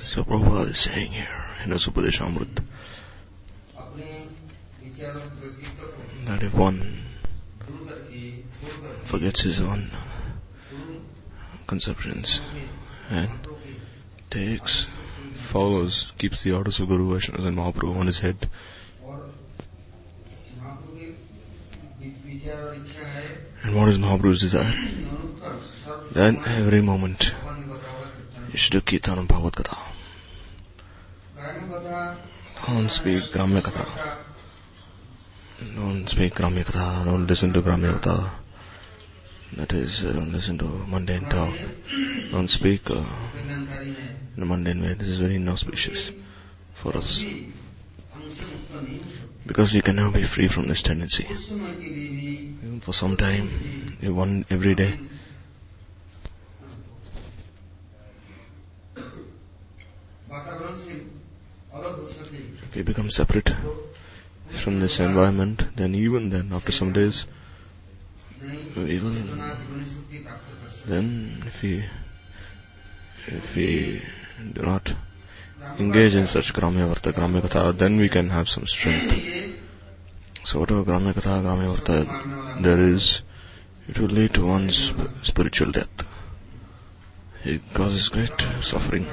So Prabhupada is saying here in his Upadesh Amrit that if one forgets his own conceptions and takes, follows, keeps the orders of Guru Vaishnavas and Mahaprabhu on his head, And what is Mahaprabhu's desire? Then every moment you should do Kirtanam Bhagavad Gita. Don't speak Gramya Don't speak Gramya Don't listen to Gramya That is, uh, don't listen to mundane talk. Don't speak uh, in a mundane way. This is very inauspicious for us. Because we can now be free from this tendency even for some time, eh, one every day. If you become separate from this environment, then even then, after some days, eh, even then, if we if we do not engage in such Gramya Varta, Gramya Katha, then we can have some strength. So, whatever Gramya Katha, Gramya Varta, there is, it will lead to one's spiritual death. It causes great suffering.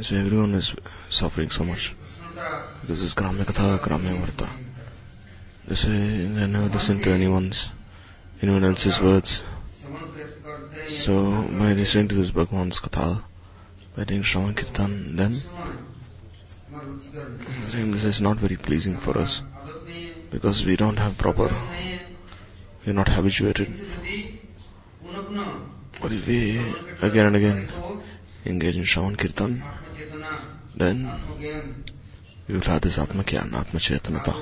So everyone is suffering so much. This is Gramya Katha, Gramya Varta. They say they never listen to anyone's, anyone else's words. So by listening to this Bhagwan's Katha, by doing Shravan Kirtan, then, I think this is not very pleasing for us because we don't have proper, we're not habituated. But if we again and again engage in Shravan Kirtan, then we will have this Atma Kyan, Atma Chaitanata.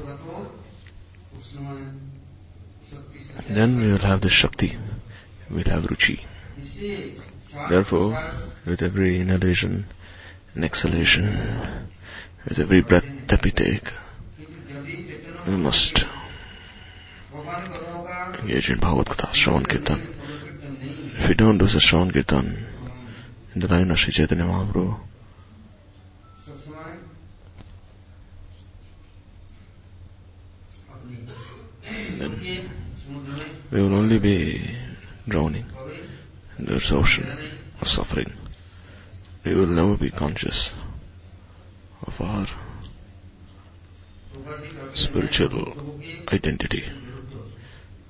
Then we will have this Shakti, we will have Ruchi. Therefore, with every inhalation and exhalation, with every breath that we take, we must engage in Bhagavad Gita, Shravan Kirtan. If we don't do the Shravan Kirtan in the line of Sri Chaitanya Mahaprabhu, then we will only be drowning in this ocean of suffering. We will never be conscious of our spiritual identity.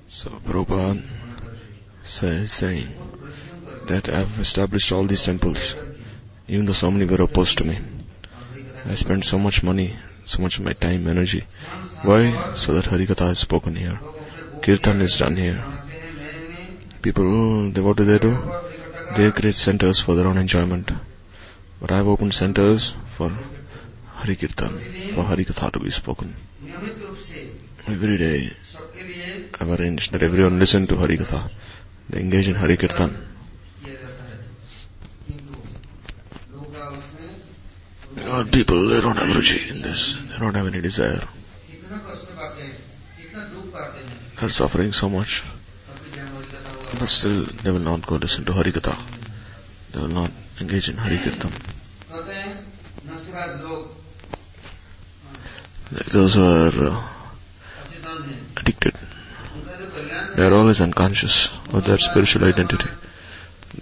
So Prabhupada says, saying that I've established all these temples, even though so many were opposed to me. I spent so much money, so much of my time, energy. Why? So that Harikatha is spoken here. Kirtan is done here. People, they, what do they do? They create centers for their own enjoyment. But I've opened centers for Hari Kirtan for Hari Katha to be spoken. Every day, I've arranged that everyone listen to Hari Katha. They engage in Hari Kirtan. You people, they don't have ruchi in this. They don't have any desire. They're suffering so much. But still, they will not go listen to Hari Katha. They will not engage in Hari Kirtan. those who are uh, addicted, they are always unconscious of their spiritual identity.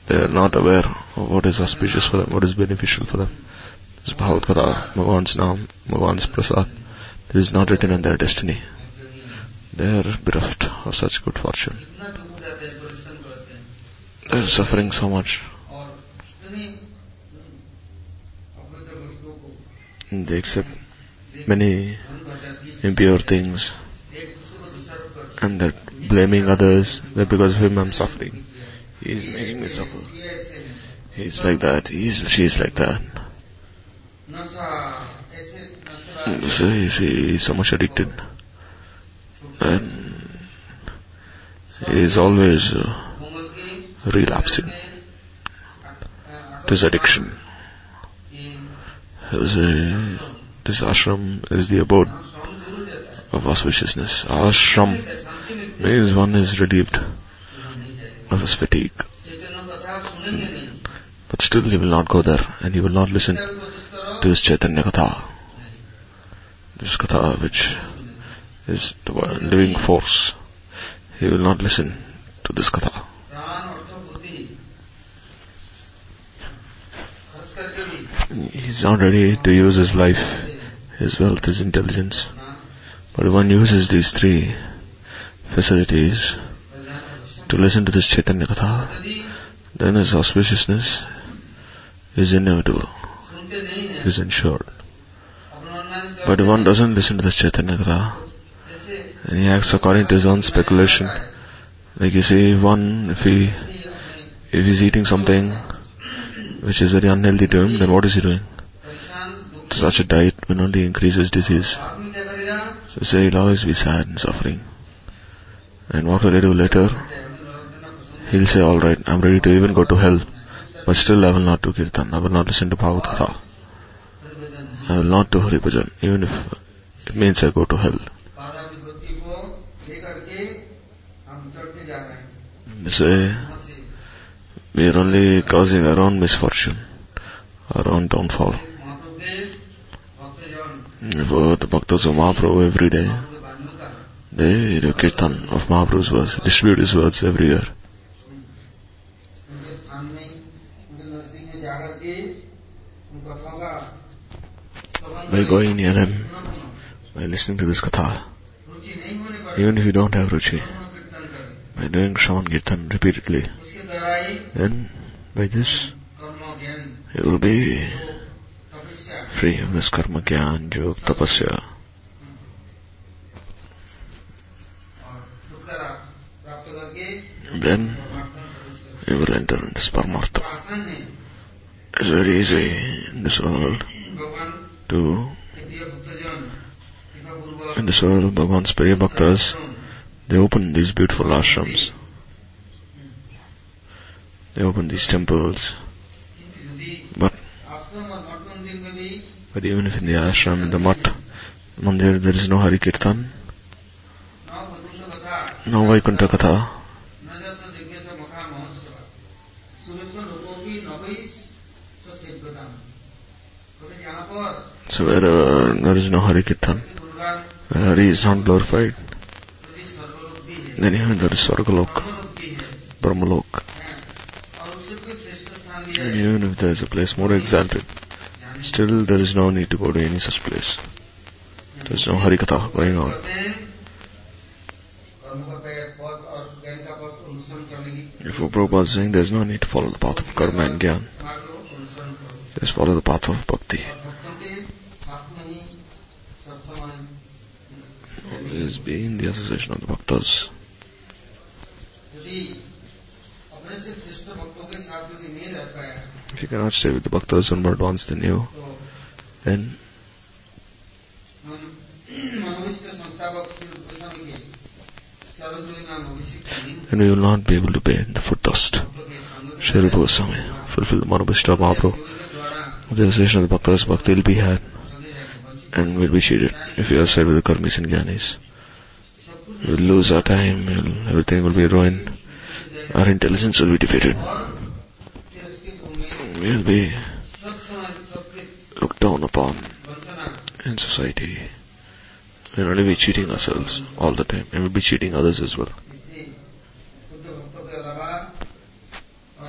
They are not aware of what is auspicious for them, what is beneficial for them. This Bhagavad Gita, Bhagavan's Naam, Bhagavan's Prasad, it is not written in their destiny. They are bereft of such good fortune. They are suffering so much. They accept many impure things and that blaming others that because of him I'm suffering. He is making me suffer. He's like that. He is, she is like that. So he, is so much addicted. And he is always uh, relapsing to his addiction. So, this ashram is the abode of auspiciousness. Ashram means one is relieved of his fatigue. But still he will not go there and he will not listen to this Chaitanya Katha. This Katha which is the living force. He will not listen to this Katha. He's not ready to use his life his wealth is intelligence. But if one uses these three facilities to listen to this Chaitanya Katha, then his auspiciousness is inevitable, is ensured. But if one doesn't listen to this Chaitanya Katha, and he acts according to his own speculation, like you see, one, if he, if he's eating something which is very unhealthy to him, then what is he doing? Such a diet will only increase his disease. So say he'll always be sad and suffering. And what will he do later? He'll say, alright, I'm ready to even go to hell, but still I will not do kirtan, I will not listen to Bhagavad I will not do Hari even if it means I go to hell. Say, we are only causing our own misfortune, our own downfall. Devout bhaktas of Mahaprabhu every day. They, the kirtan of Mahaprabhu's words, distribute his words everywhere. By going near them, by listening to this katha, even if you don't have ruchi, by doing shravan kirtan repeatedly, then by this it will be free of this karma, gyan, yog, tapasya. Then you will enter into Paramartha. It's very easy in this world to in this world Bhagavan's Priya Bhaktas they open these beautiful ashrams. They open these temples. But even if in the ashram, in the mat, mandir, there is no Hari Kirtan, no Vaikuntha Katha, So where uh, there is no Hari Kirtan, where Hari is not glorified, then even there is Swargalok, Brahmalok. And even if there is a place more exalted, still there is no need to go to any such place. There is no Hari Katha going on. हैं Therefore Prabhupada is saying there is no need to follow the path of karma and करो Just follow the path of bhakti. He Always be in the association of the bhaktas. अपने से श्रेष्ठ भक्तों के साथ यदि नहीं रह पाया If you cannot stay with the bhaktas and more once than you, then and we will not be able to bear the foot dust. Sri Goswami, fulfill the Manavishta Mahaprabhu. The association of the bhaktas, bhakti will be had and will be cheated if we are said with the karmis and gyanis. We'll lose our time, everything will be ruined, our intelligence will be defeated will be looked down upon in society. We'll only be cheating ourselves all the time, and we'll be cheating others as well.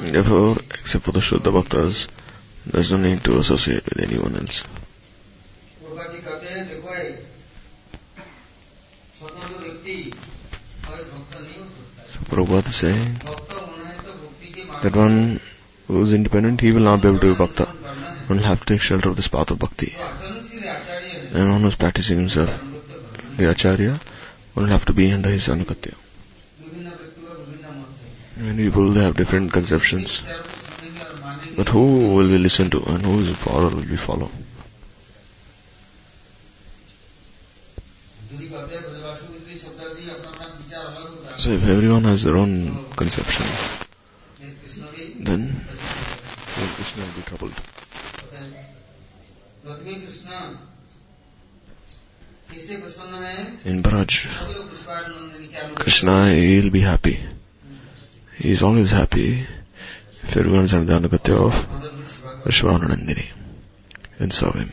Therefore, except for the Shuddha Bhaktas, there's no need to associate with anyone else. Prabhupada is saying that one who is independent, he will not be able to be bhakta. One will have to take shelter of this path of bhakti. And one who is practicing himself, the acharya, one will have to be under his anukatya. Many people they have different conceptions. But who will we listen to and whose follower will we follow? So if everyone has their own conception, much. Krishna, he'll be happy. He's always happy. If everyone is under the Sanadanakatya of Vrishabhanunandini, then serve him.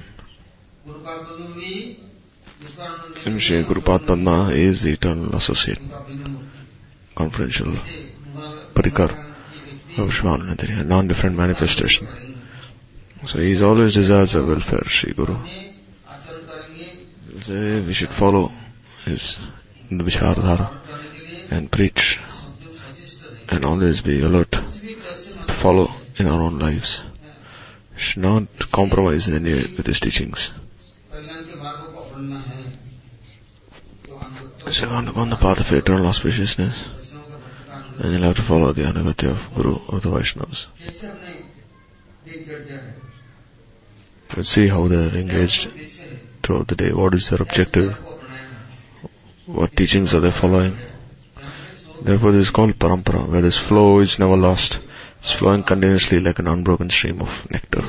And Shri Gurupat Padma is the eternal associate, confidential parikar of Vrishabhanunandini, a non-different manifestation. So he always desires our welfare, Shri Guru. So we should follow is in the vichardhara and preach and always be alert to follow in our own lives. Should not compromise in any way with his teachings. So on, on the path of eternal auspiciousness and you'll have to follow the Anagatya of Guru or the Vaishnavas. Let's see how they're engaged throughout the day. What is their objective? what teachings are they following. Therefore this is called parampara, where this flow is never lost. It's flowing continuously like an unbroken stream of nectar.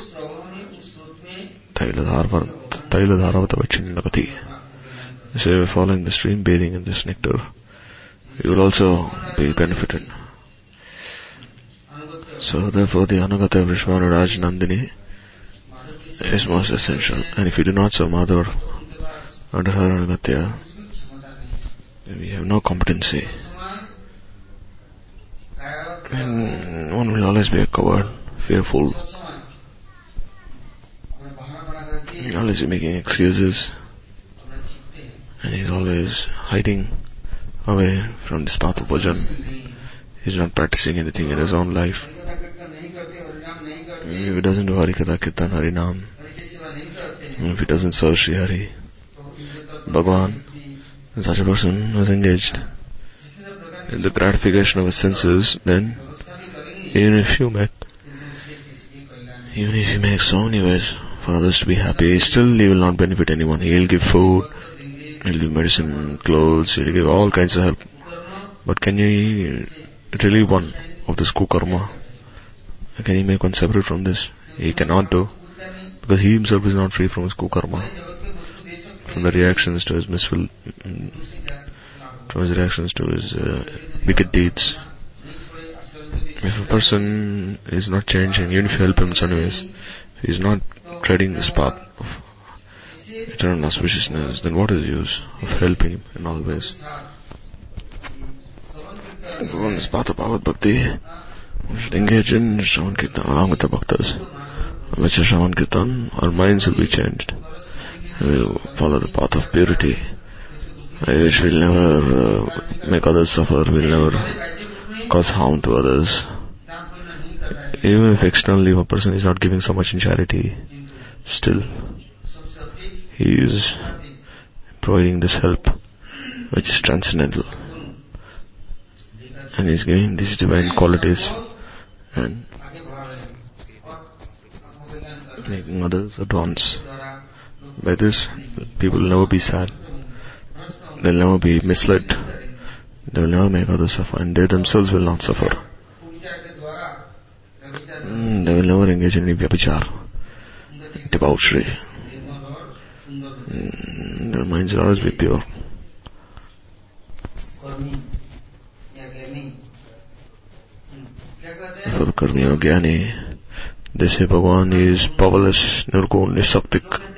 So you're following the stream, bathing in this nectar. You will also be benefited. So therefore the Anagata Vrishabhanu Raj Nandini is most essential. And if you do not serve Madhur under her Anagatya, we have no competency. And one will always be a coward, fearful, he's always making excuses, and he's always hiding away from this path of bhajan. He's not practicing anything in his own life. If he doesn't do Harikatha Kirtan Harinam, if he doesn't serve Sri Hari, Bhagwan, such a person was engaged in the gratification of his senses, then even if you make even if you make ways for others to be happy, still he will not benefit anyone. He'll give food, he'll give medicine, clothes, he'll give all kinds of help. But can you relieve one of this kukarma? Can he make one separate from this? He cannot do. Because he himself is not free from his kukarma from the reactions to his misful, from his reactions to his uh, wicked deeds. If a person is not changing, even if you help him in some ways, if he is not treading this path of eternal auspiciousness, then what is the use of helping him in all ways? On this path of Bhavad Bhakti, we should engage in Shravan Kirtan along with the Bhaktas. Which is Shravan Kirtan, our minds will be changed will follow the path of purity. It will never uh, make others suffer, will never cause harm to others. Even if externally a person is not giving so much in charity, still he is providing this help which is transcendental. And he is giving these divine qualities and making others advance. By this, people will never be sad. They'll never be misled. They will never make others suffer, and they themselves will not suffer. Mm, they will never engage in any vyabhichar, debauchery. Mm, their minds will always be pure. For the Karmi or Jnani, they say Bhagavan is powerless, nirgun, nisaktik.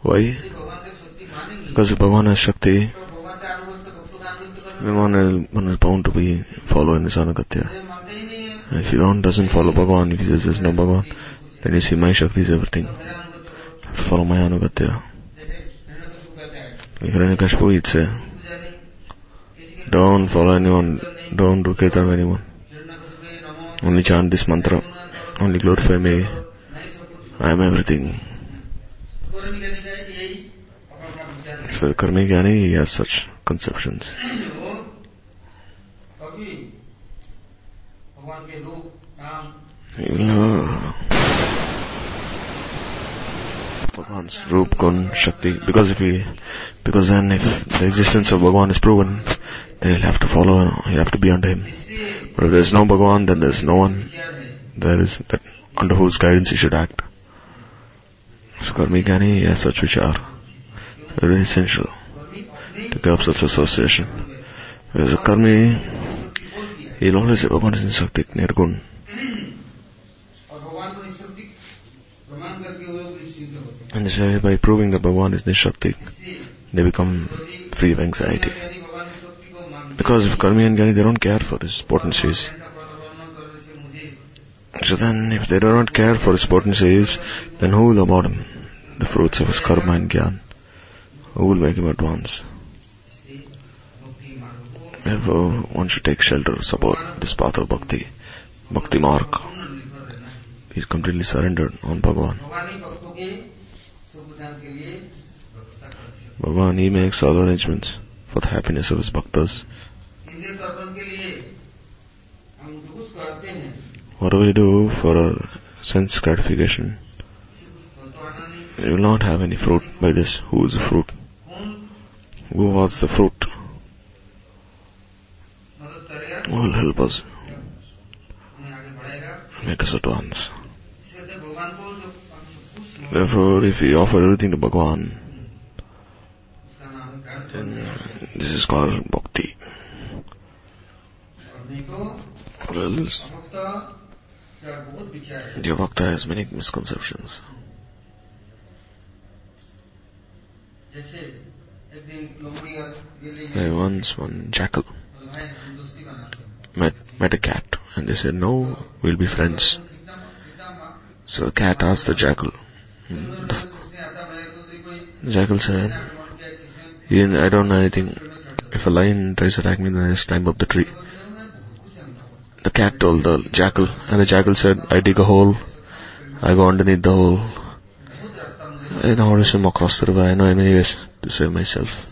लोग कहते हैं Why? यदि भगवान की शक्ति मानेंगे Because if Bhagavan has Shakti, तो भगवान के अनुरोध से भक्तों का अनुरोध करना then one is, one is bound to be following his anugatya. ये मानते ही नहीं है And if you don't, doesn't follow Bhagavan, if he says there's no Bhagavan, then you see my Shakti is everything. मेरा अनुरोध करो Have to follow my anugatya. जैसे हिरण्यकशिपु कहता है If Hiranyakashipu he'd say, पूजा नहीं किसी के don't follow anyone, don't do kirtan of anyone. Hiranyakashipu NaMo Only chant this mantra, गुणगान करो only glorify me, नहीं सब कुछ I am everything. transfer karma has such conceptions. No. Roop, Gun, Shakti, because if we, because then if the existence of Bhagwan is proven, then he'll have to follow, he'll have to be under him. But if there's no Bhagwan, then there's no one, there is, under whose guidance he should act. So Karmikani has such which are very essential to Kapsat association. As a karmi, he'll always the Bhagavan is Saktik Nirgun. And by proving that Bhagavan is Nishakti, they become free of anxiety. Because if Karmi and Gani, they don't care for his potencies. So then, if they do not care for his potencies, then who will abhor him? The fruits of his karma and gyan. Who will make him advance? Therefore, one should take shelter, support this path of bhakti. Bhakti mark is completely surrendered on Bhagavan. Bhagavan, he makes all arrangements for the happiness of his bhaktas. What do we do for sense gratification? You will not have any fruit by this. Who is the fruit? Who was the fruit? Who Will help us make us at once. Therefore, if we offer everything to Bhagwan, then uh, this is called bhakti. Or else, Dear Bhakta has many misconceptions. Once one jackal met, met a cat and they said, no, we'll be friends. So the cat asked the jackal. Hmm, the jackal said, I don't know anything. If a lion tries to attack me, then I just climb up the tree. The cat told the jackal and the jackal said, I dig a hole. I go underneath the hole. I know how to swim across the river. I know many ways to save myself.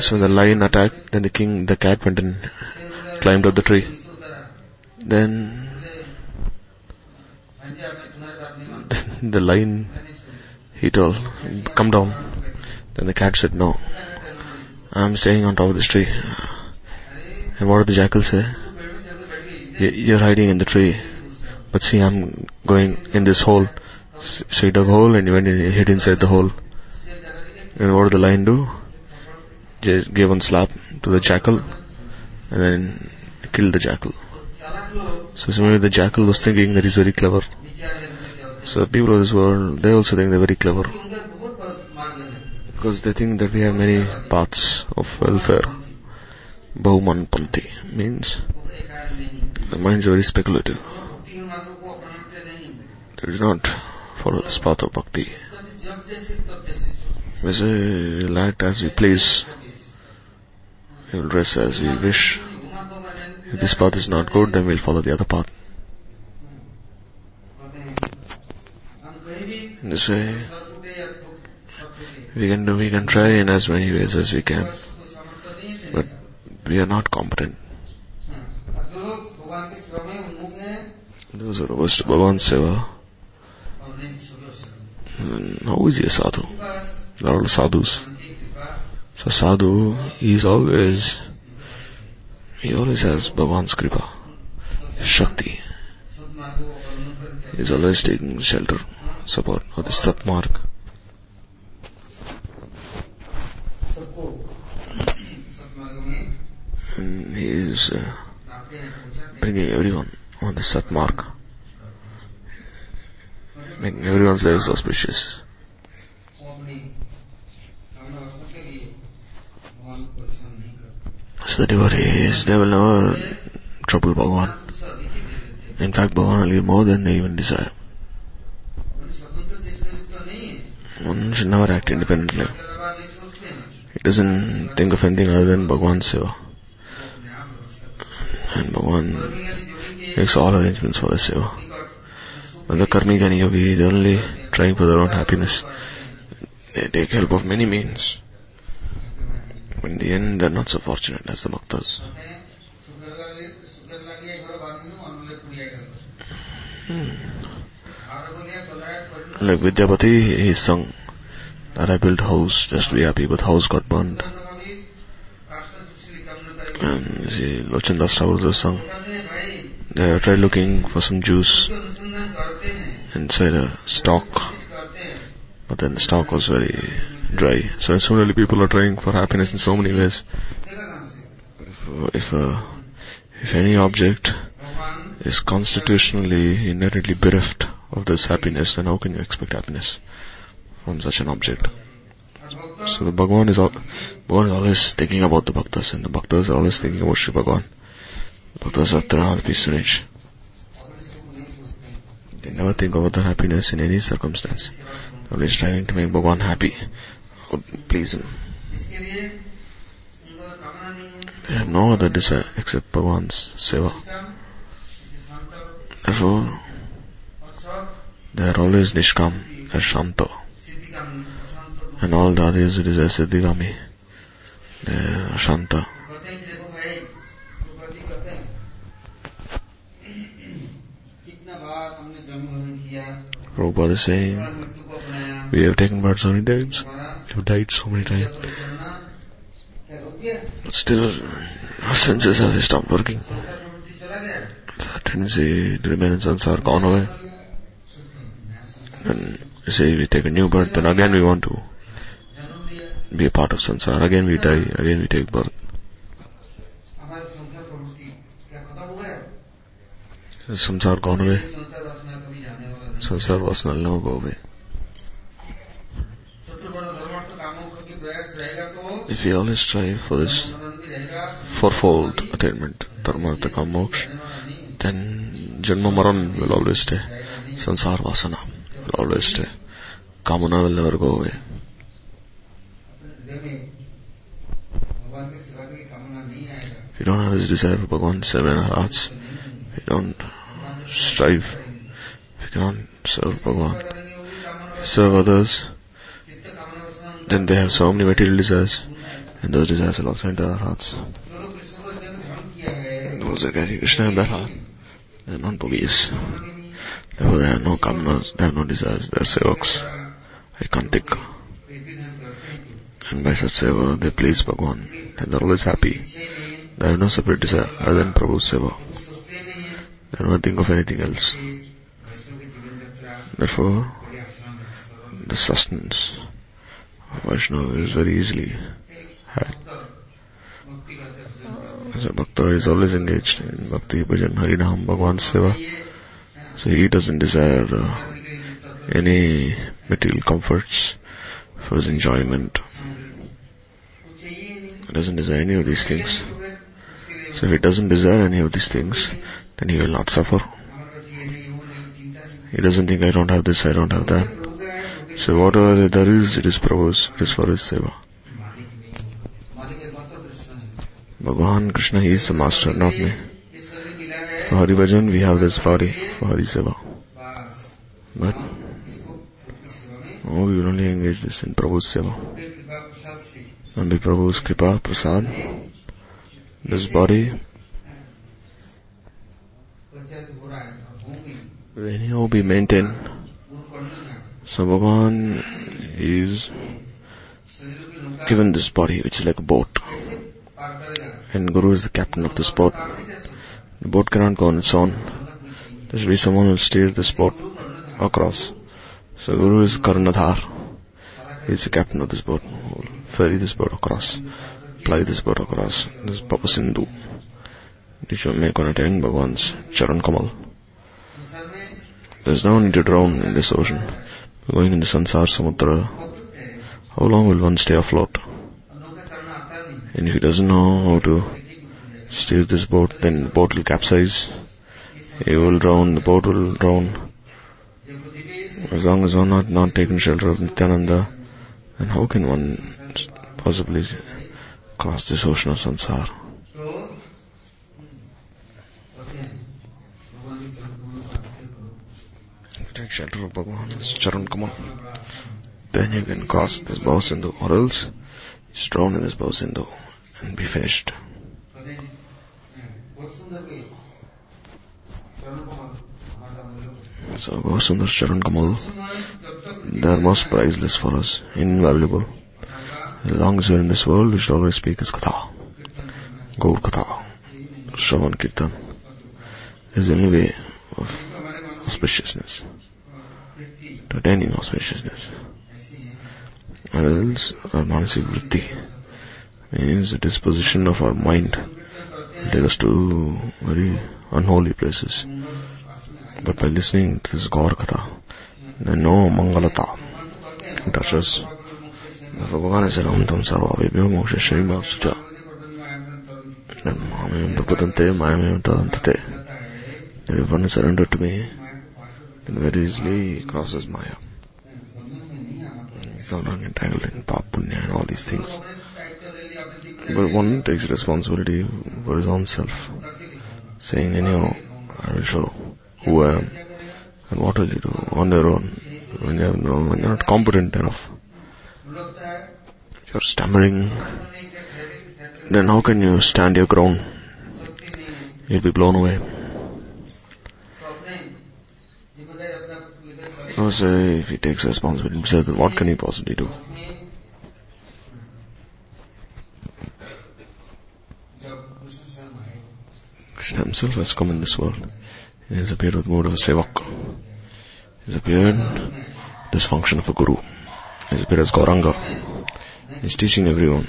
So the lion attacked, then the king, the cat went and climbed up the tree. Then the lion, he told, come down. Then the cat said, no, I'm staying on top of this tree. And what did the jackal say? You're hiding in the tree. But see, I'm going in this hole. So he dug a hole and he went and hid inside the hole. And what did the lion do? Just gave one slap to the jackal and then killed the jackal. So similarly, the jackal was thinking that he's very clever. So people of this world, they also think they're very clever. Because they think that we have many paths of welfare. Bhooman Panti means the minds are very speculative. They do not follow this path of bhakti. We say, light as we please. We will dress as we wish. If this path is not good, then we'll follow the other path. In this way, we can do, we can try in as many ways as we can, but we are not competent. Those are the worst Bhagavan Seva. Hmm, how is your sadhu? or sadhus. So sadhu is always, he always has Bhagavan's kripa, Shakti. He's always taking shelter, support of the Satmark. And he is uh, bringing everyone on the Satmark, making everyone's life auspicious. So the devotees they will never trouble Bhagavan. In fact, Bhagavan will give more than they even desire. One should never act independently. He doesn't think of anything other than Bhagavan's seva. And Bhagavan makes all arrangements for the seva. But the karmika yogi, they're only trying for their own happiness. They take help of many means. In the end, they're not so fortunate as the Muktas. Hmm. Like Vidyapati, he sung that I built house just to be happy, but house got burned. And see, Lochandas Thakur sung. They tried looking for some juice inside a stalk, but then the stalk was very dry. So similarly, people are trying for happiness in so many ways. If if, uh, if any object is constitutionally inherently bereft of this happiness, then how can you expect happiness from such an object? So the Bhagavan is, al- is always thinking about the Bhaktas, and the Bhaktas are always thinking about Sri Bhagavan. Bhaktas are Taranapi Sunich. They never think about the happiness in any circumstance. They're always trying to make Bhagavan happy could please Him. I have no other desire except Bhagavan's seva. Therefore, they are always Nishkam, as Shanto. And all the others, it is Asadhigami, they are Shanta. Prabhupada is saying, we have taken birth so many times. You've died so many times. Still, our senses have stopped working. Tendency, the remnants are gone away. And you say we take a new birth, then again we want to be a part of sansar. Again we die, again we take birth. Samsar gone away. Sansar vasana now go away. If we always strive for this fourfold attainment, dharmartha moksha, then janma maran will always stay. Sansar vasana will always stay. Kamuna will never go away. If we don't have this desire for Bhagavan serve in if hearts, we don't strive, we cannot serve Bhagavan, serve others, then they have so many material desires, and those desires are also into our hearts. Those are carrying Krishna in their heart. They are not bogeyas. Therefore they have no kamanas, they have no desires, they are sevaks. Ekantik. And by such seva, they please Bhagwan, and they are always happy. They have no separate desire other than Prabhu's seva. They do not think of anything else. Therefore, the sustenance Vaishnava is very easily had. So Bhakta is always engaged in Bhakti, Bhajan, Harinam, Bhagwan Seva. So he doesn't desire uh, any material comforts for his enjoyment. He doesn't desire any of these things. So if he doesn't desire any of these things, then he will not suffer. He doesn't think I don't have this, I don't have that. So whatever there is, it is Prabhu's, it is for his seva. है Bhagavan Krishna, he is the master, not me. है For Hari Bhajan, we have this body for Hari Seva. But oh, we will only engage this in Prabhu's Seva. And by Prabhu's Kripa, Prasad, this body हो है और होंगे will be maintained. So Bhagavan is given this body which is like a boat. And Guru is the captain of this boat. The boat cannot go on its own. There should be someone who will steer this boat across. So Guru is Karnadhar. He is the captain of this boat. Who will ferry this boat across. Ply this boat across. This is Papa Sindhu. You should make on attaining Bhagavan's Charan Kamal. There's no need to drown in this ocean going in the Sansar samudra, how long will one stay afloat? And if he doesn't know how to steer this boat, then the boat will capsize. He will drown, the boat will drown. As long as one has not taken shelter of Nityananda, then how can one possibly cross this ocean of sansar? take shelter of Bhagavan's Charan Kamal. Then you can cast this bhav sindhu or else he's drowned in this bhav sindhu and be finished. So bow Charan Kamal, they are most priceless for us, invaluable. As long as we are in this world, we should always speak his katha. Gaur katha. Shravan Kirtan is the only way of auspiciousness. To attaining auspiciousness. Or else our manasik vritti means the disposition of our mind. कीर्तन take us to very unholy places. But by listening to this Gaur Katha, then no Mangalata can touch us. Therefore Bhagavan has said, Om Tam Sarva Vibhyo Moksha Shri Bhaksucha. Mamam Prapatante Mayam Tadantate. Everyone is surrendered to me, then very easily crosses Maya. He's not entangled in Pap and all these things. But one takes responsibility for his own self, saying, anyhow, I will show who I am and what will you do on their own when you have no, when you're not competent enough. You're stammering. Then how can you stand your ground? You'll be blown away. Oh, I would say if he takes responsibility himself, what can he possibly do? Krishna himself has come in this world. He has appeared with the mode of a sevak. He has appeared this function of a guru. He has appeared as Gauranga. He is teaching everyone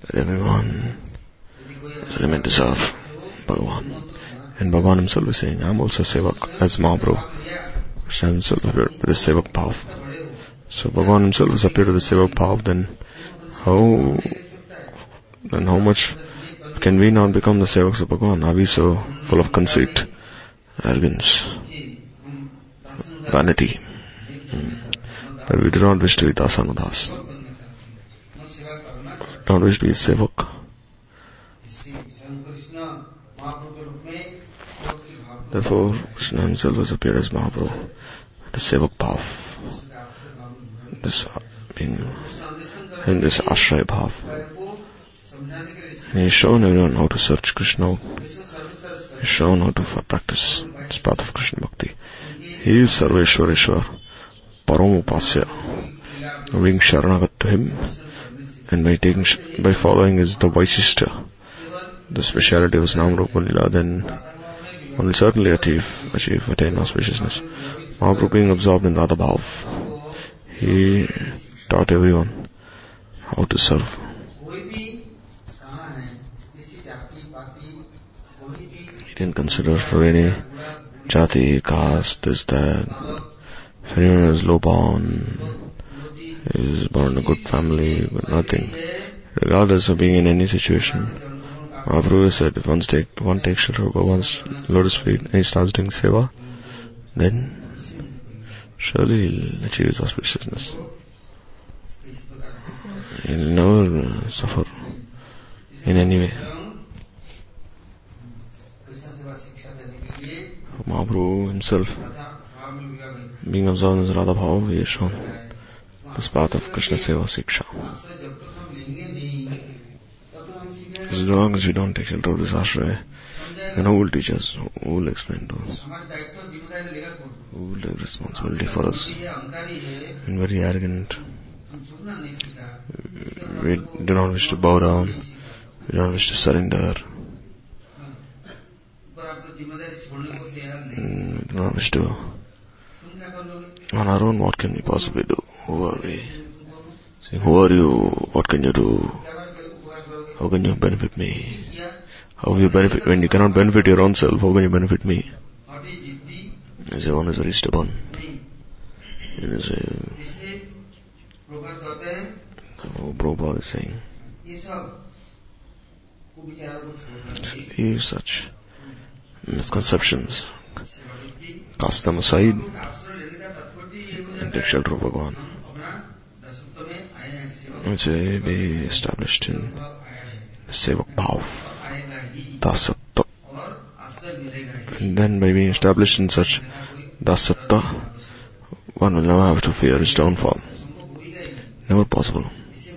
that everyone is meant to serve Bhagavan. And Bhagavan himself is saying, I'm also sevak as Mahaprabhu. Krishna himself appeared with the sevak bhav. So Bhagavan himself has appeared with the sevak bhav, then how, then how much can we not become the sevaks of Bhagavan? Are we so full of conceit, arrogance, vanity, hmm, that we do not wish to be dasanudas, don't wish to be sevak? Therefore, Krishna himself has appeared as Mahaprabhu, the sevak bhav, this being in this ashraya bhav. And he has shown everyone how to search Krishna. He has shown how to practice this path of Krishna Bhakti. He is Sarveshwareshwar, Paramupasya, being Sharanagat to him, and by taking, by following is the Vaishistha, the speciality his Namrupa Lila, then one will certainly achieve, achieve, attain auspiciousness. Mahaprabhu being absorbed in Radha Bhav, he taught everyone how to serve. He didn't consider for any jati, caste, this, that. If anyone is low born, is born in a good family, but nothing. Regardless of being in any situation, Mahaprabhu said if one, take, one takes shelter of one's lotus feet and he starts doing seva, then surely he'll achieve his auspiciousness. He'll never uh, suffer in any way. Mahaprabhu himself, being absorbed in Radha Bhav, he has shown this path of Krishna Seva Siksha. As long as we don't take shelter of this ashraya, then who will teach us? Who will explain to us? Who will take responsibility for us? And very arrogant. We do not wish to bow down. We do not wish to surrender. Mm, we do not wish to. On our own, what can we possibly do? Who are we? Who are you? What can you do? How can you benefit me? How will you benefit, when you cannot benefit your own self, how can you benefit me? As one is very stubborn. And as a, oh, Prabhupada is saying, leave such misconceptions, cast them aside, and take shelter of Bhagavan. Which will be established in Bhav, Dasatta. And then by being established in such Dasatta, one will never have to fear his downfall. Never possible. So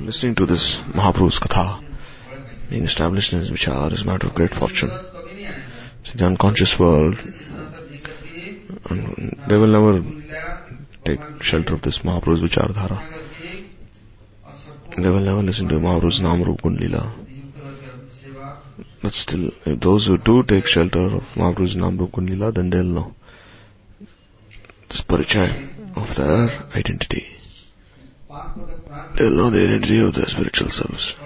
listening to this Mahaprabhu's Katha, being established in his vichar is a matter of great fortune. See, the unconscious world, they will never take shelter of this Mahaprabhu's vichardhara level never listen to Imam Hussein Amr. But still, if those who do take shelter of Imam Hussein Amr then they'll know this spiritual of their identity. They'll know the identity of their spiritual selves.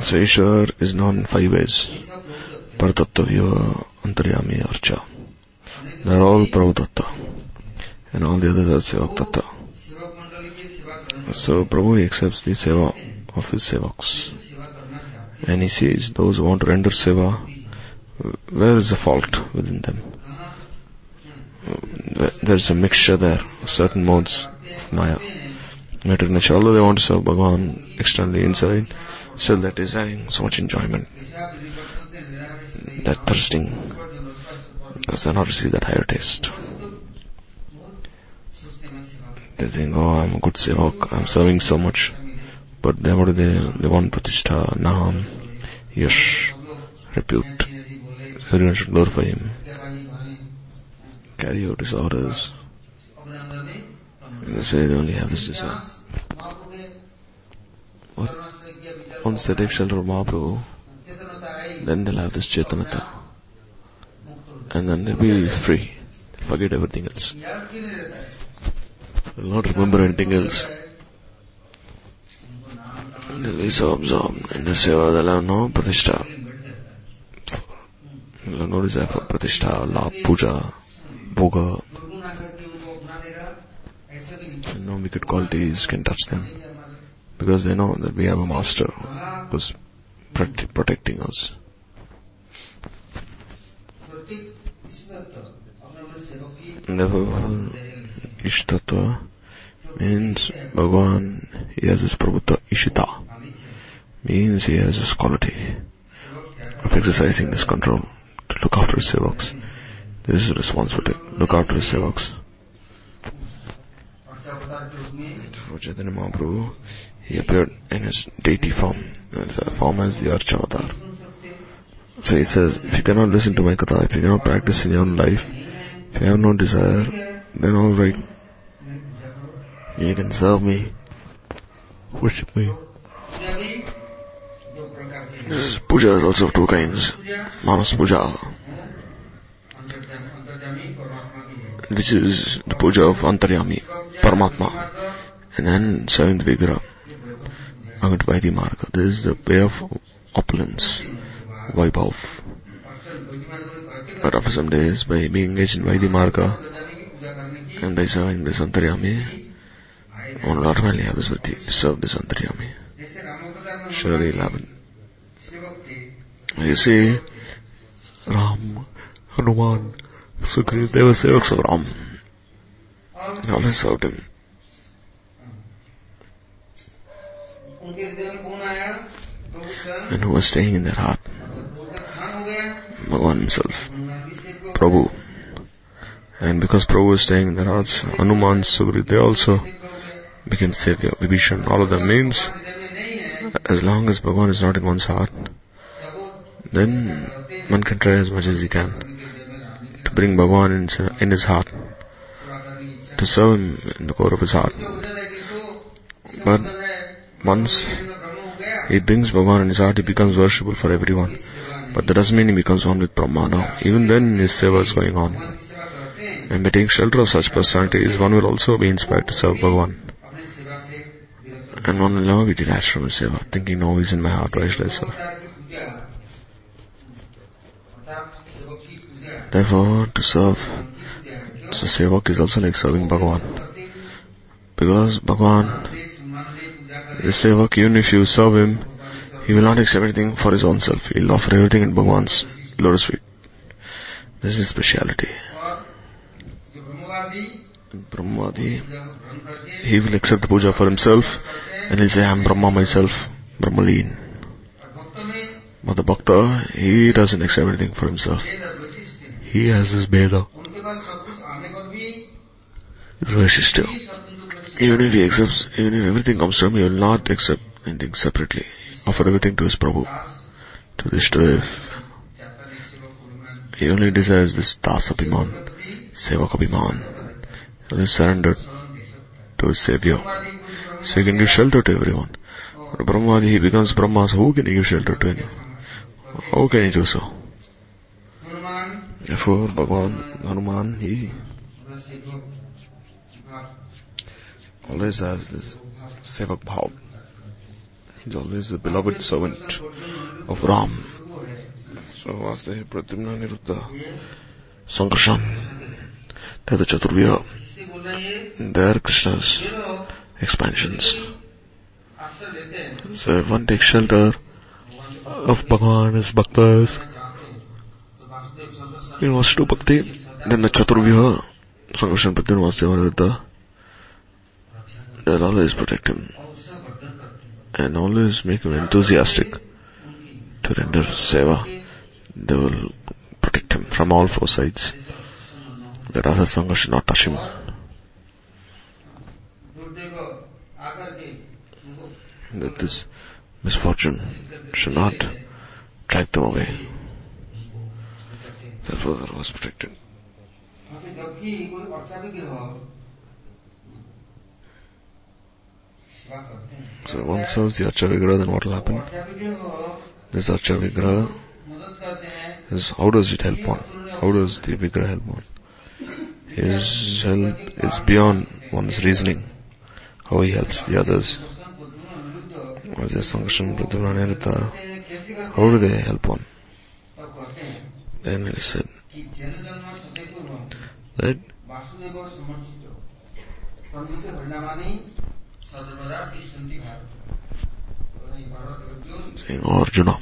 So Ishwar is known in five ways. Paratattva, Antaryami, Archa. They're all pravatatta, And all the others are Sevaktatta. So Prabhu accepts the seva of his sevaks. And he says, those who want to render seva, where is the fault within them? There's a mixture there, certain modes of Maya. Matter nature, although they want to serve Bhagavan externally, inside, still they're desiring so much enjoyment, that thirsting, because they're not received that higher taste. They think, oh, I'm a good sevak, I'm serving so much. But they, what they, they want pratishtha, naam, yash, repute. So everyone should glorify him. Carry out his orders. In this way they only have this desire. What? Once they take shelter of Mahaprabhu, then they'll have this Chetanata. And then they'll be free. Forget everything else will not remember anything else. So absorb in the seva, they'll have no pratishta. They'll have no desire for pratishta, la puja, boga. No wicked qualities can touch them because they know that we have a master who's protecting us. And therefore, Ishtato means Bhagavan, he has his Prabhuta Ishita, means he has this quality of exercising this control to look after his sevaks. This is responsibility, look after his sevaks. Therefore Chaitanya Mahaprabhu, he appeared in his deity form, his form as the Archavatar. So he says, if you cannot listen to my katha, if you cannot practice in your own life, if you have no desire then I was like, you can serve me, worship me. This puja is also of two kinds. Manas puja, which is the puja of Antaryami, Paramatma, and then seventh Vigra, Bhagavad Marga. This is the way of opulence, Vaibhav. But after some days, by being engaged in Vaidhi Marga, and by serving the Santaryami, one on the have this vritti, serve the Santaryami. Surely it will. You see, Ram, Hanuman, Sugriv, they were of Ram. They always served. And who was staying in their heart? Bhagavan himself, Prabhu. And because Prabhu was staying in the Raj, Anuman, Sugri, they also became Savior, Vibhishan. All of them means, as long as Bhagavan is not in one's heart, then one can try as much as he can to bring Bhagavan in, his heart, to serve him in the core of his heart. But once he brings Bhagavan in his heart, he becomes worshipful for everyone. But that doesn't mean he becomes one with Brahma now. Even then his seva is going on. In the taking shelter of such personalities, one will also be inspired to serve Bhagwan. And one will never be detached from his seva, thinking always in my heart, why should I serve? Therefore, to serve, so sevak is also like serving Bhagwan. Because Bhagwan, the sevak, even if you serve him, he will not accept anything for his own self. He'll offer everything in Bhagwan's lotus feet. This is his speciality. Brahmadi, he will accept the puja for himself and he'll say, I'm Brahma myself, Brahmaleen. But the bhakta, he doesn't accept anything for himself. He has his Beda. His Vaishishta. Even if he accepts, even if everything comes to him, he will not accept anything separately. Offer everything to his Prabhu, to the Ishtadev. He only desires this Dasabhiman, Sevakabhiman. प्रति Sevak Abhiman. He is surrendered शरण दे सकता है to his Savior. So he can give shelter to everyone. But Brahmadi, he becomes Brahma, so who can he give shelter to anyone? How can he do so? Therefore, Bhagavan, Hanuman, he always has this Sevak Bhav. He's always the beloved servant of Ram. So Vasudev, Pradyumna, Niruddha, Sankarshan, the Chaturvya. They are Krishna's expansions. So if one takes shelter of Bhagavan as bhaktas, in wants bhakti, then the Chaturvyuha, Sankarshan Bhakti Vasudeva they'll always protect him and always make him enthusiastic to render seva. They will protect him from all four sides. The Rasa Sangha should not touch him that this misfortune should not drag them away. Therefore, the was protected. So one serves the Archa Vigraha, then what will happen? This Archa Vigraha is how does it help one? How does the Vigraha help one? His help is beyond one's reasoning how he helps the others. Was there sanction How do they help one? Then he said that saying oh, Arjuna,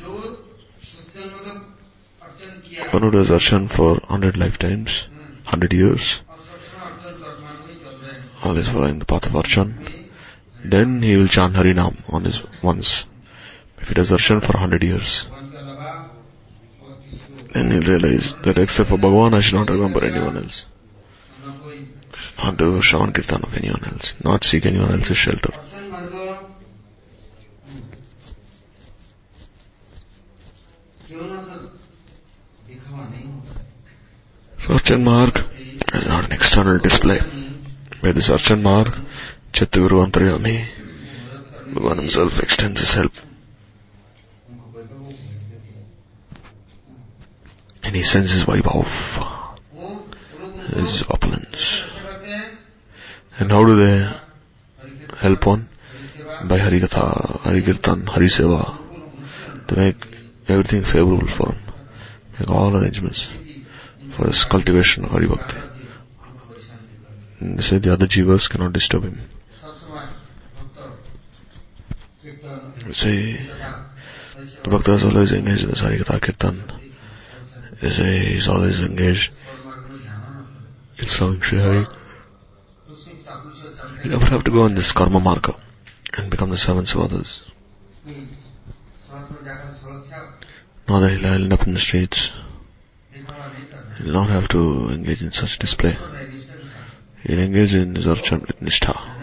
one who does arshan for hundred lifetimes, hundred years, all always following the path of arshan, then he will chant Harinam on his once. If he does darshan for hundred years, then he'll realize that except for Bhagavan, I should not remember anyone else. Not do Shravan Kirtan of anyone else. Not seek anyone else's shelter. So Archan Marg is not an external display. By this Archan Marg, Chaturu Antaryami, Bhagavan himself extends his help. And he sends his Vaibhav, his opulence. And how do they help one? By Harikatha, Harikirtan, Hariseva. To make everything favorable for him. Make all arrangements for his cultivation of Haribhakti. They say the other jivas cannot disturb him. See, the Bhakta is always engaged in the Sarikata Kirtan. You see, he's always engaged in serving Sri Hari. You never have to go on this karma marker and become the servants of others. Now that he'll end up in the streets, he'll not have to engage in such display. He'll engage in his archan with nishtha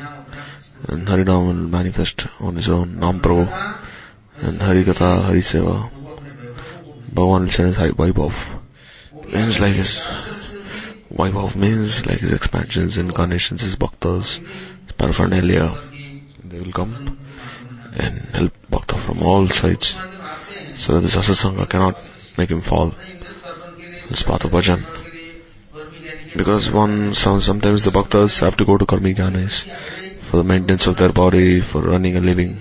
and Harinam will manifest on his own, Nam Prabhu, and Harikatha, Hariseva. Bhagavan will send his Vaibhav. Means like his Vaibhav means like his expansions, incarnations, his bhaktas, his paraphernalia. They will come and help bhakta from all sides so that this asasanga cannot make him fall. This path of bhajan. Because one, some, sometimes the bhaktas have to go to karmi ganes for the maintenance of their body, for running a living.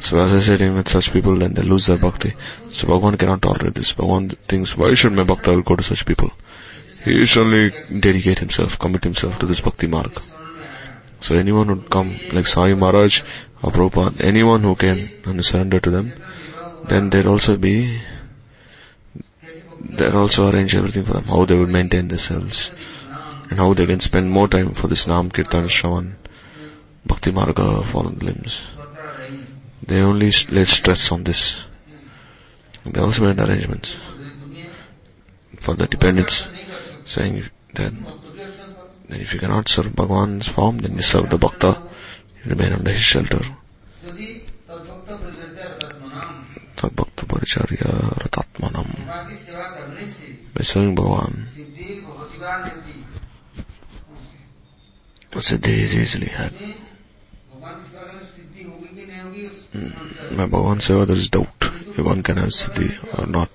So associating with such people, then they lose their bhakti. So Bhagavan cannot tolerate this. Bhagavan thinks, why should my bhakta go to such people? He should only dedicate himself, commit himself to this bhakti marg. So anyone would come, like Sai Maharaj or Prabhupada, anyone who came and surrender to them, then they'd also be, they'd also arrange everything for them, how they would maintain themselves, and how they can spend more time for this Nam, Kirtan, Shravan, Bhakti Marga, fallen limbs. They only s- lay stress on this. They also made arrangements for the dependents, saying that, that if you cannot serve Bhagwan's form, then you serve the Bhakta, you remain under his shelter. यदि तद्भक्त प्रजनता रत्मनाम Tad Bhakta Paricharya Ratatmanam. भगवान की सेवा करने से By serving Bhagavan, सिद्धि बहुत बार मिलती Bhagavan says there is doubt if one can have Siddhi or not.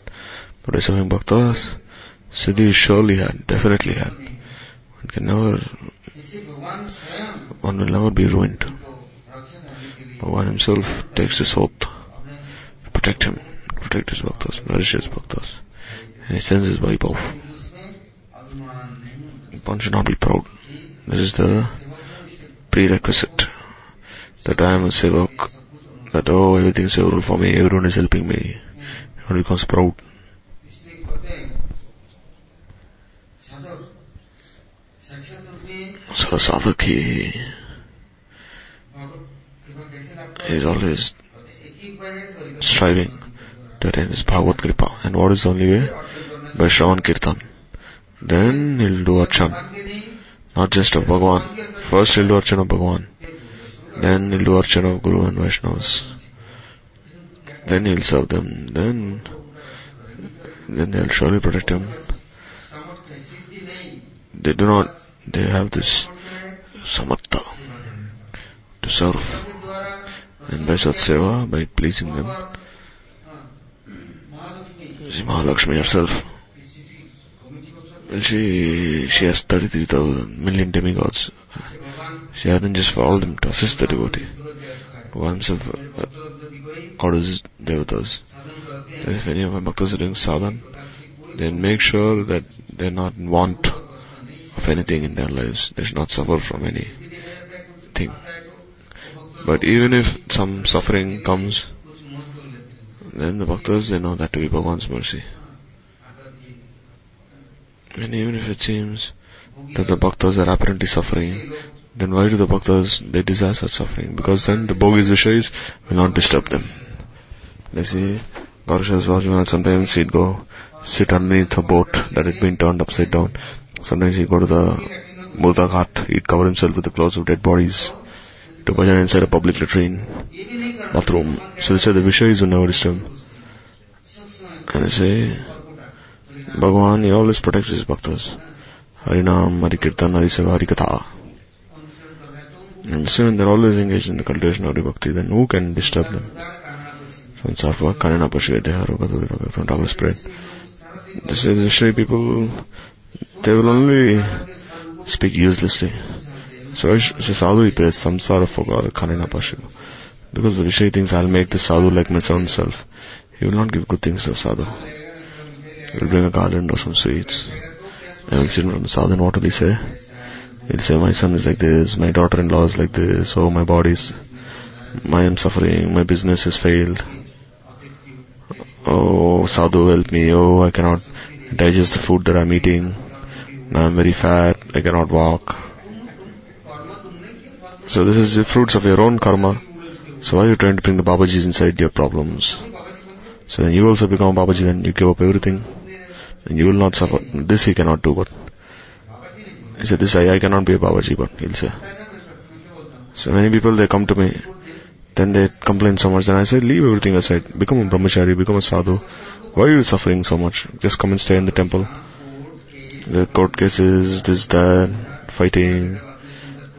But by serving Bhaktas, Siddhi is surely had, definitely had. One can never, one will never be ruined. Bhagavan himself takes this oath to protect him, protect his Bhaktas, nourish his Bhaktas. And he sends his Vaibhav. One should not be proud. This is the prerequisite that I am a that oh everything is favorable for me, everyone is helping me, everyone becomes proud. So the sadhak he is always striving to attain this Bhagavad Kripa. And what is the only way? By Shravan Kirtan. Then he'll do Archan. Not just of Bhagavan. First he'll do Archan of Bhagavan. Then he'll do Archana of Guru and Vaishnavas. Then he'll serve them. Then, then they'll surely protect him. They do not, they have this samatha to serve. And by satseva, by pleasing them, see Mahalakshmi herself, she, she has 33,000 million demigods Shaitan just for all them assist the devotee who himself uh, orders devatas. If any of my bhaktas are doing sadhan, then make sure that they're not in want of anything in their lives. They should not suffer from anything. But even if some suffering comes, then the bhaktas, they know that to be Bhagwan's mercy. And even if it seems that the bhaktas are apparently suffering, then why do the bhaktas, they desire such suffering? Because then the bogies vishayas will not disturb them. They see, Gaurishas Vajranath sometimes he'd go sit underneath a boat that had been turned upside down. Sometimes he'd go to the Murda Ghat, he'd cover himself with the clothes of dead bodies to bhajan inside a public latrine, bathroom. So they say the Vishayas will never disturb. And they say, Bhagwan he always protects his bhaktas. Harinam, Harikirtan, Hariseva, Harikatha. And assuming they're always engaged in the cultivation of Bhakti, then who can disturb them? Sansarva, Kanana Pashideha, Rupa from double spread. This is the Shri people, they will only speak uselessly. So, so Sadhu he prays Samsara Fogar Kanana Pashiva. Because the Vishay thinks I'll make the Sadhu like my own self. He will not give good things to Sadhu. He will bring a garland or some sweets. And he'll sit on the Sadhu and what will he say? He'll uh, say, my son is like this, my daughter-in-law is like this, oh my body's, I am suffering, my business has failed. Oh, sadhu help me, oh I cannot digest the food that I'm eating. Now I'm very fat, I cannot walk. So this is the fruits of your own karma. So why are you trying to bring the Babajis inside your problems? So then you also become Babaji, then you give up everything. And you will not suffer. This he cannot do, but he said, this I, I cannot be a Babaji, but he'll say. So many people, they come to me, then they complain so much, then I say, leave everything aside, become a brahmachari, become a sadhu. Why are you suffering so much? Just come and stay in the temple. The court cases, this, that, fighting.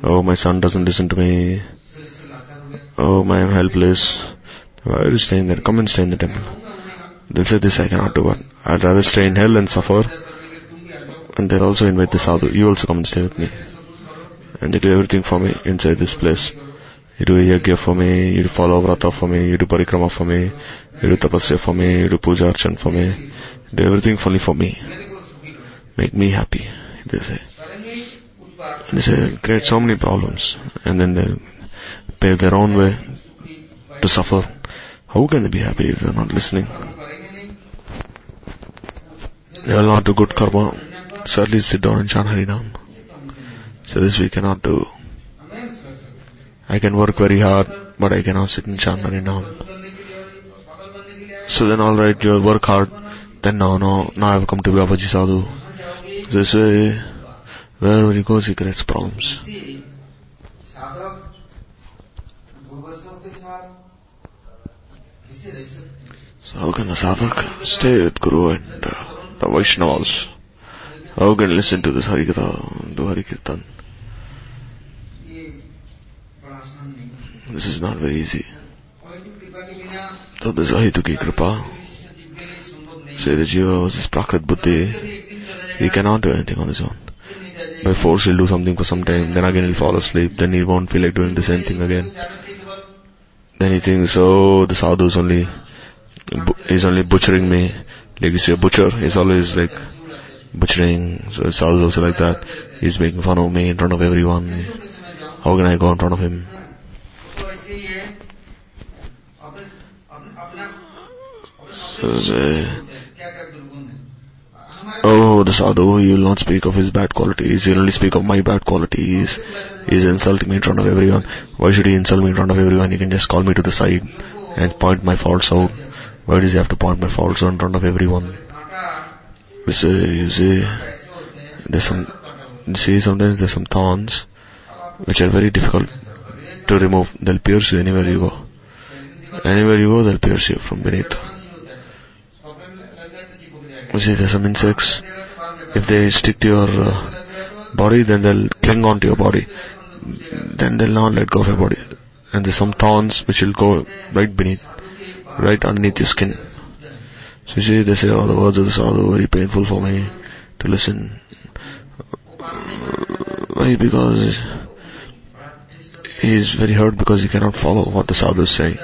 Oh, my son doesn't listen to me. Oh, my, I'm helpless. Why are you staying there? Come and stay in the temple. They'll say this I cannot do, but I'd rather stay in hell and suffer. And they'll also invite the sadhu. You also come and stay with me. And they do everything for me inside this place. You do yajna for me, you do follow vrata for me, you do parikrama for me, you do tapasya for me, you do puja archan for me. Do everything fully for me. Make me happy, they say. They say, create so many problems. And then they pave their own way to suffer. How can they be happy if they're not listening? They will not do good karma. So at least sit down and chant Harinam. So this we cannot do. I can work very hard, but I cannot sit and chant Harinam. So then alright, you'll work hard, then now, now, now I've come to be Apaji Sadhu. This way, wherever he goes, he creates problems. So how can a sadhak stay with Guru and uh, the Vaishnavas? How can Listen to this Harikatha. Do Harikirtan. This is not very easy. So this Ahituki Kripa. Say the Jiva was this Prakrit Buddhi. He cannot do anything on his own. By force he'll do something for some time, then again he'll fall asleep, then he won't feel like doing the same thing again. Then he thinks, oh, the sadhu's only, he's only butchering me. Like you see a butcher, he's always like, butchering. So it sounds also like that. He's making fun of me in front of everyone. How can I go in front of him? So, uh, oh, the sadhu, he will not speak of his bad qualities. He will only speak of my bad qualities. He is insulting me in front of everyone. Why should he insult me in front of everyone? He can just call me to the side and point my faults out. Why does he have to point my faults out in front of everyone? You see, you see, there's some, you see, sometimes there's some thorns which are very difficult to remove. They'll pierce you anywhere you go. Anywhere you go, they'll pierce you from beneath. You see, there's some insects. If they stick to your uh, body, then they'll cling on to your body. Then they'll not let go of your body. And there's some thorns which will go right beneath, right underneath your skin. See, they say, oh, the words of the sadhu are very painful for me to listen. Why? Because he is very hurt because he cannot follow what the sadhu is saying.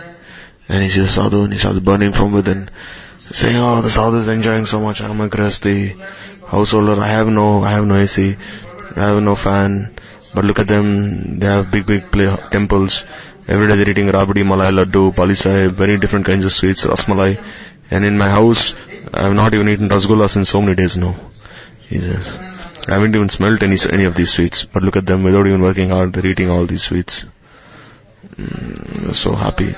And he sees the sadhu and he starts burning from within, saying, oh, the sadhu is enjoying so much. I'm a grasti householder. I have no, I have no AC. I have no fan. But look at them. They have big, big play, temples. Every day they're eating rabdi, malai, laddu, palisai, very different kinds of sweets, rasmalai. And in my house, I have not even eaten rasgullas in so many days now. He says, I haven't even smelt any, any of these sweets. But look at them, without even working hard, they're eating all these sweets. Mm, so happy.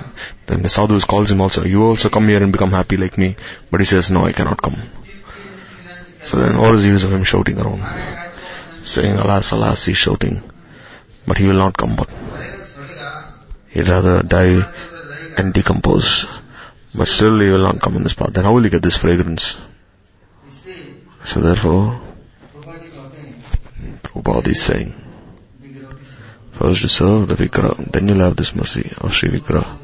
Then the sadhu calls him also, you also come here and become happy like me. But he says, no, I cannot come. So then what is the use of him shouting around? Saying, alas, alas, he's shouting. But he will not come, but he'd rather die and decompose. But still you will not come on this path. Then how will you get this fragrance? So therefore, Prabhupada is saying, first you serve the Vigraha, then you'll have this mercy of Sri Vigraha.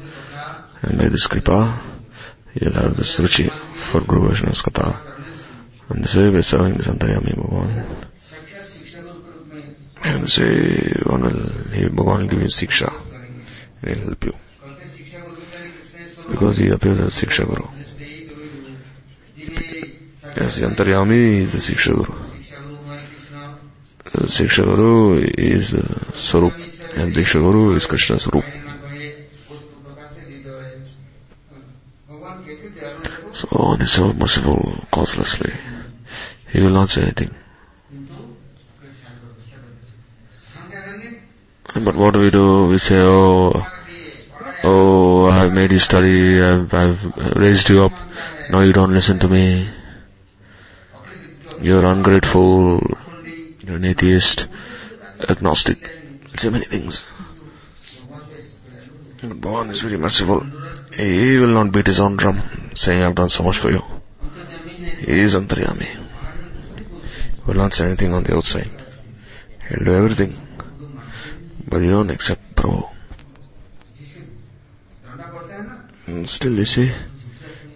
And by this Kripa, you'll have this Ruchi for Guru Vaishnava's Katha. And this way by serving this Antaryami Bhagavan. And this way one will, he, Bhagavan will give you Siksha. He'll help you because he appears as Siksha Guru. Yes, the Antaryami is the Siksha Guru. The Siksha Guru is the Sarup, and Diksha Guru is Krishna's Sarup. So on his own merciful, causelessly, he will not say anything. But what do we do? We say, oh, Oh, I've made you study, I've, I've raised you up. Now you don't listen to me. You're ungrateful. You're an atheist, agnostic. Say many things. Bhagavan is very merciful. He will not beat his own drum, saying, I've done so much for you. He is Antaryami. Will not say anything on the outside. He'll do everything. But you don't accept Prabhu. And still you see,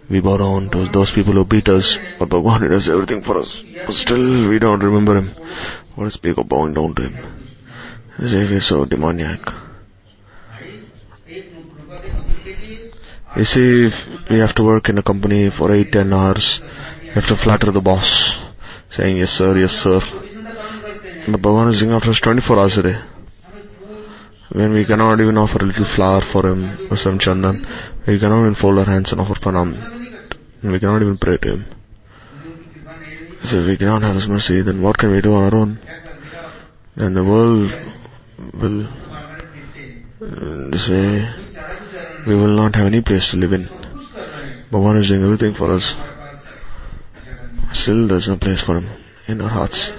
we bow down to those people who beat us, but Bhagwan does everything for us. But still we don't remember him. What is speak of bowing down to him? He's so demoniac. You see, we have to work in a company for 8, 10 hours, We have to flatter the boss, saying yes sir, yes sir. But Bhagwan is doing after us 24 hours a day when we cannot even offer a little flower for him or some chandan, we cannot even fold our hands and offer pranam. We cannot even pray to him. So if we cannot have his mercy, then what can we do on our own? And the world will, uh, this way, we will not have any place to live in. Bhagavan is doing everything for us. Still there's no place for him in our hearts.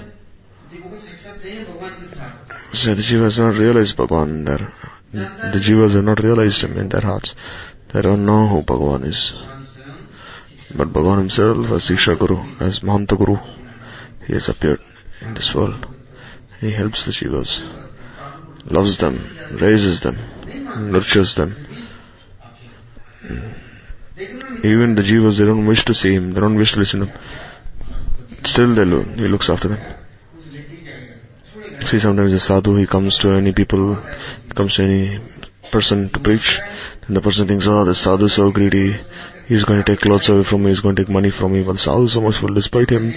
So the Jivas are not realized Bhagavan there. The Jivas are not realized Him in their hearts. They don't know who Bhagavan is. But Bhagavan Himself as Isha Guru, as Mahanta Guru, He has appeared in this world. He helps the Jivas, loves them, raises them, nurtures them. Even the Jivas, they don't wish to see Him, they don't wish to listen to Him. Still they look, He looks after them. See sometimes a sadhu, he comes to any people, comes to any person to preach, and the person thinks, oh, the sadhu is so greedy, he's going to take clothes away from me, he's going to take money from me, but Sadhu is so merciful despite him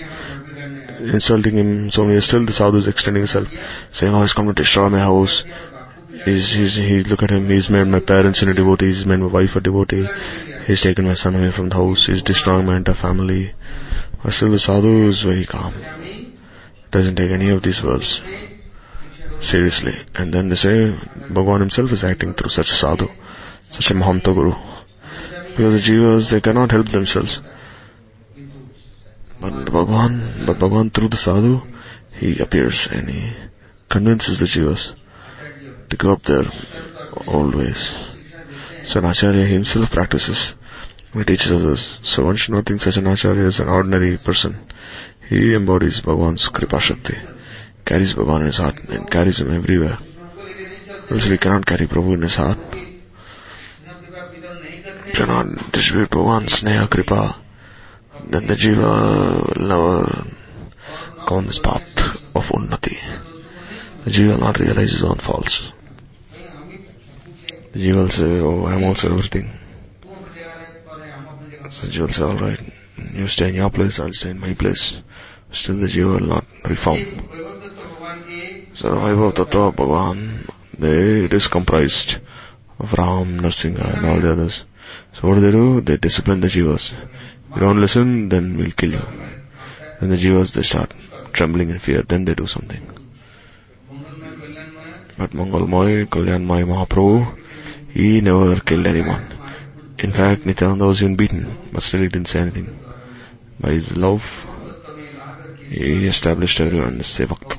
insulting him so many, still the Sadhu is extending himself, saying, oh, he's come to destroy my house. He's, he's, he, look at him, he's made my parents into devotees, he's made my wife a devotee, he's taken my son away from the house, he's destroying my entire family. But still the Sadhu is very calm. Doesn't take any of these words seriously. And then they say, Bhagwan himself is acting through such a sadhu, such a Mahanta Guru. Because the jivas, they cannot help themselves. But Bhagwan, but Bhagwan through the sadhu, he appears and he convinces the jivas to go up there always. So an acharya himself practices. He teaches others. So one should not think such an acharya is an ordinary person. He embodies Bhagwan's Kripa Shakti, carries Bhagwan in his heart and carries him everywhere. Else we cannot carry Prabhu in his heart. Cannot distribute Bhagwan's Sneha Kripa. Then the Jiva will never go on this path of Unnati. The Jiva will not realize his own faults. The Jiva will say, oh, I am also everything. So Jiva will say, alright, you stay in your place, I'll stay in my place. Still the Jiva will not reform. So Vaibhav Tattva Bhagavan, they, it is comprised of Ram, Narsinga and all the others. So what do they do? They discipline the Jivas. If you don't listen, then we'll kill you. Then the Jivas, they start trembling in fear, then they do something. But Mangalmay, Kalyanmay Mahaprabhu, he never killed anyone. In fact, Nityananda was even beaten, but still he didn't say anything. By his love, he established everyone the Sevak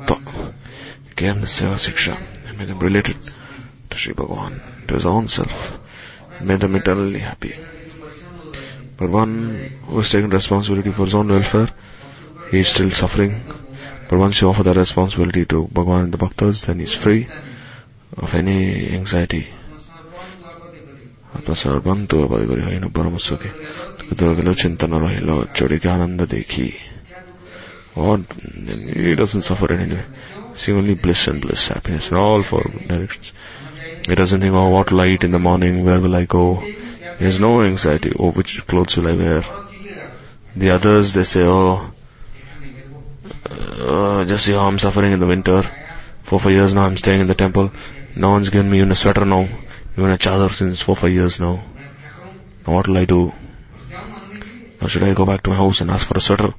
He gave the Seva Siksha and made them related to Sri Bhagavan, to his own self. Made them eternally happy. But one who has taken responsibility for his own welfare, he is still suffering. But once you offer that responsibility to Bhagavan and the Bhaktas, then he's free of any anxiety. आत्मसर्पण तो बदगरी होइन परम सुखी तो चिंतन रहिलो चोरी के आनंद देखी What? He doesn't suffer in any way. See only bliss and bliss, happiness in all four directions. He doesn't think, oh, what light in the morning? Where will I go? He has no anxiety. Oh, which clothes will I wear? The others, they say, oh, uh, just see how I'm suffering in the winter. For five years now I'm staying in the temple. No one's given me even a sweater now. Even a chadar since four, five years now. Now what will I do? Or should I go back to my house and ask for a sweater?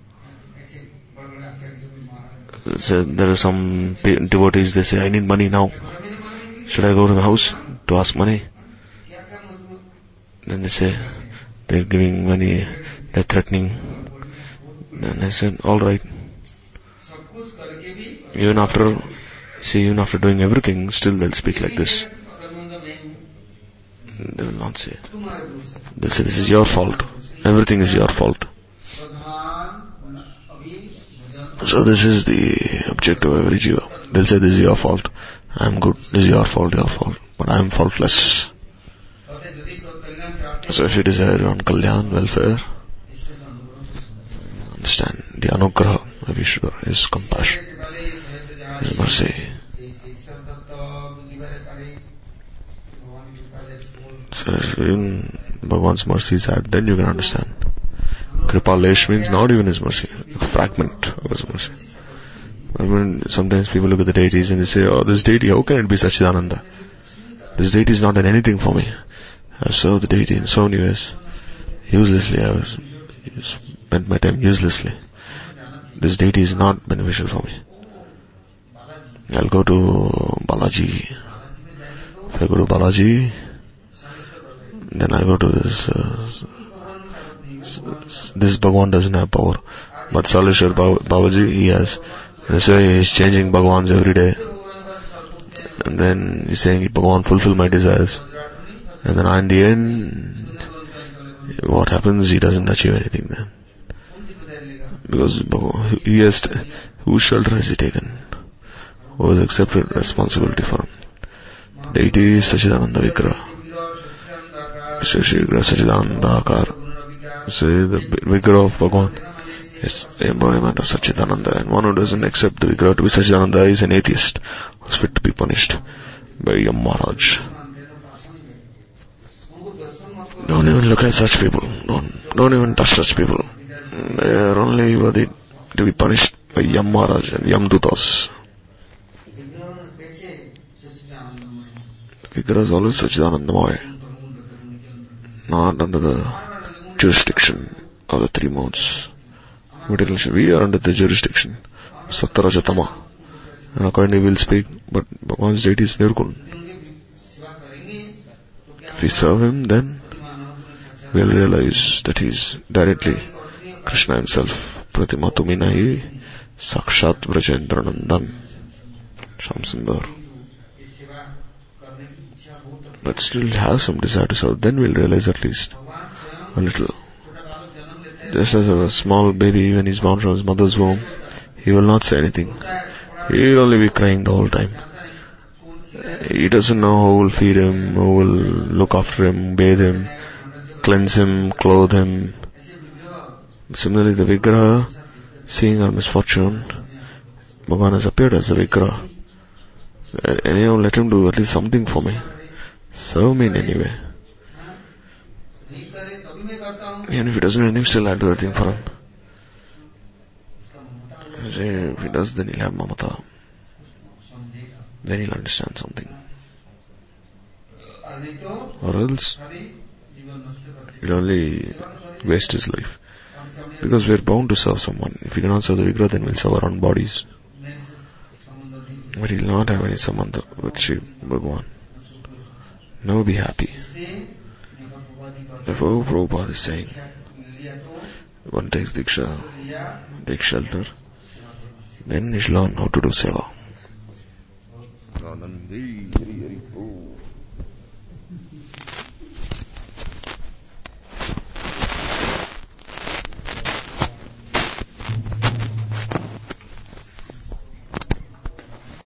So there are some devotees, they say, I need money now. Should I go to the house to ask money? Then they say, they're giving money, they're threatening. Then I said, alright. Even after, see, even after doing everything, still they'll speak like this. They will not say. They'll say, this is your fault. Everything is your fault. So this is the objective of every jiva. They'll say, this is your fault. I'm good. This is your fault, your fault. But I'm faultless. So if you desire on kalyan, welfare, understand the anugraha of Ishvara, His compassion, His mercy. So if Bhagwan's mercy is had, then you can understand. Kripalesh means not even His mercy, a fragment of His mercy. I mean, sometimes people look at the deities and they say, oh, this deity, how can it be Sachidananda? This deity is not done anything for me. I served the deity in so many ways. Uselessly, I was, spent my time uselessly. This deity is not beneficial for me. I'll go to Balaji. If I go to Balaji, then I go to this, uh, this Bhagwan doesn't have power. But Saleshwar Babaji, he has. So he's changing Bhagwans every day. And then he's saying, Bhagwan, fulfill my desires. And then ah, in the end, what happens? He doesn't achieve anything then. Because he has, whose shelter has he taken? Who has accepted responsibility for him? Deity is Sachidananda Vigraha. Shri Shri Sachidananda Akar say the vigor of Bhagwan is the embodiment of Sachidananda and one who doesn't accept the vigor to be Sachidananda is an atheist who is fit to be punished by Yam Maharaj. Don't even look at such people. Don't, don't even touch such people. They are only worthy to be punished by Yam Maharaj and Yam Dutas. Vigra is always Sachidanandamaya. Not under the jurisdiction of the three modes. We are under the jurisdiction. Satarajatama. And accordingly we'll speak, but Bhagavan's deity is Nirgun. If we serve him, then we'll realize that he is directly Krishna himself. Pratima Tuminahi Sakshat Vrajendranandan. Shamsundar. But still have some desire to serve, then we'll realize at least a little. Just as a small baby when he's born from his mother's womb, he will not say anything. He'll only be crying the whole time. He doesn't know who will feed him, who will look after him, bathe him, cleanse him, clothe him. Similarly, the Vigraha, seeing our misfortune, Bhagavan has appeared as a Vigraha. Uh, anyhow, let him do at least something for me. Serve me in any way. And if he doesn't do anything, still I'll do the thing for him. So if he does, then he'll have mamata. Then he'll understand something. Or else, he'll only waste his life. Because we're bound to serve someone. If we cannot serve the Vigra, then we'll serve our own bodies. But he'll not have any sambandha with Sri Bhagavan. Now be happy. If oh, Prabhupada is saying, one takes Diksha, takes shelter, then he's learn how to do Seva.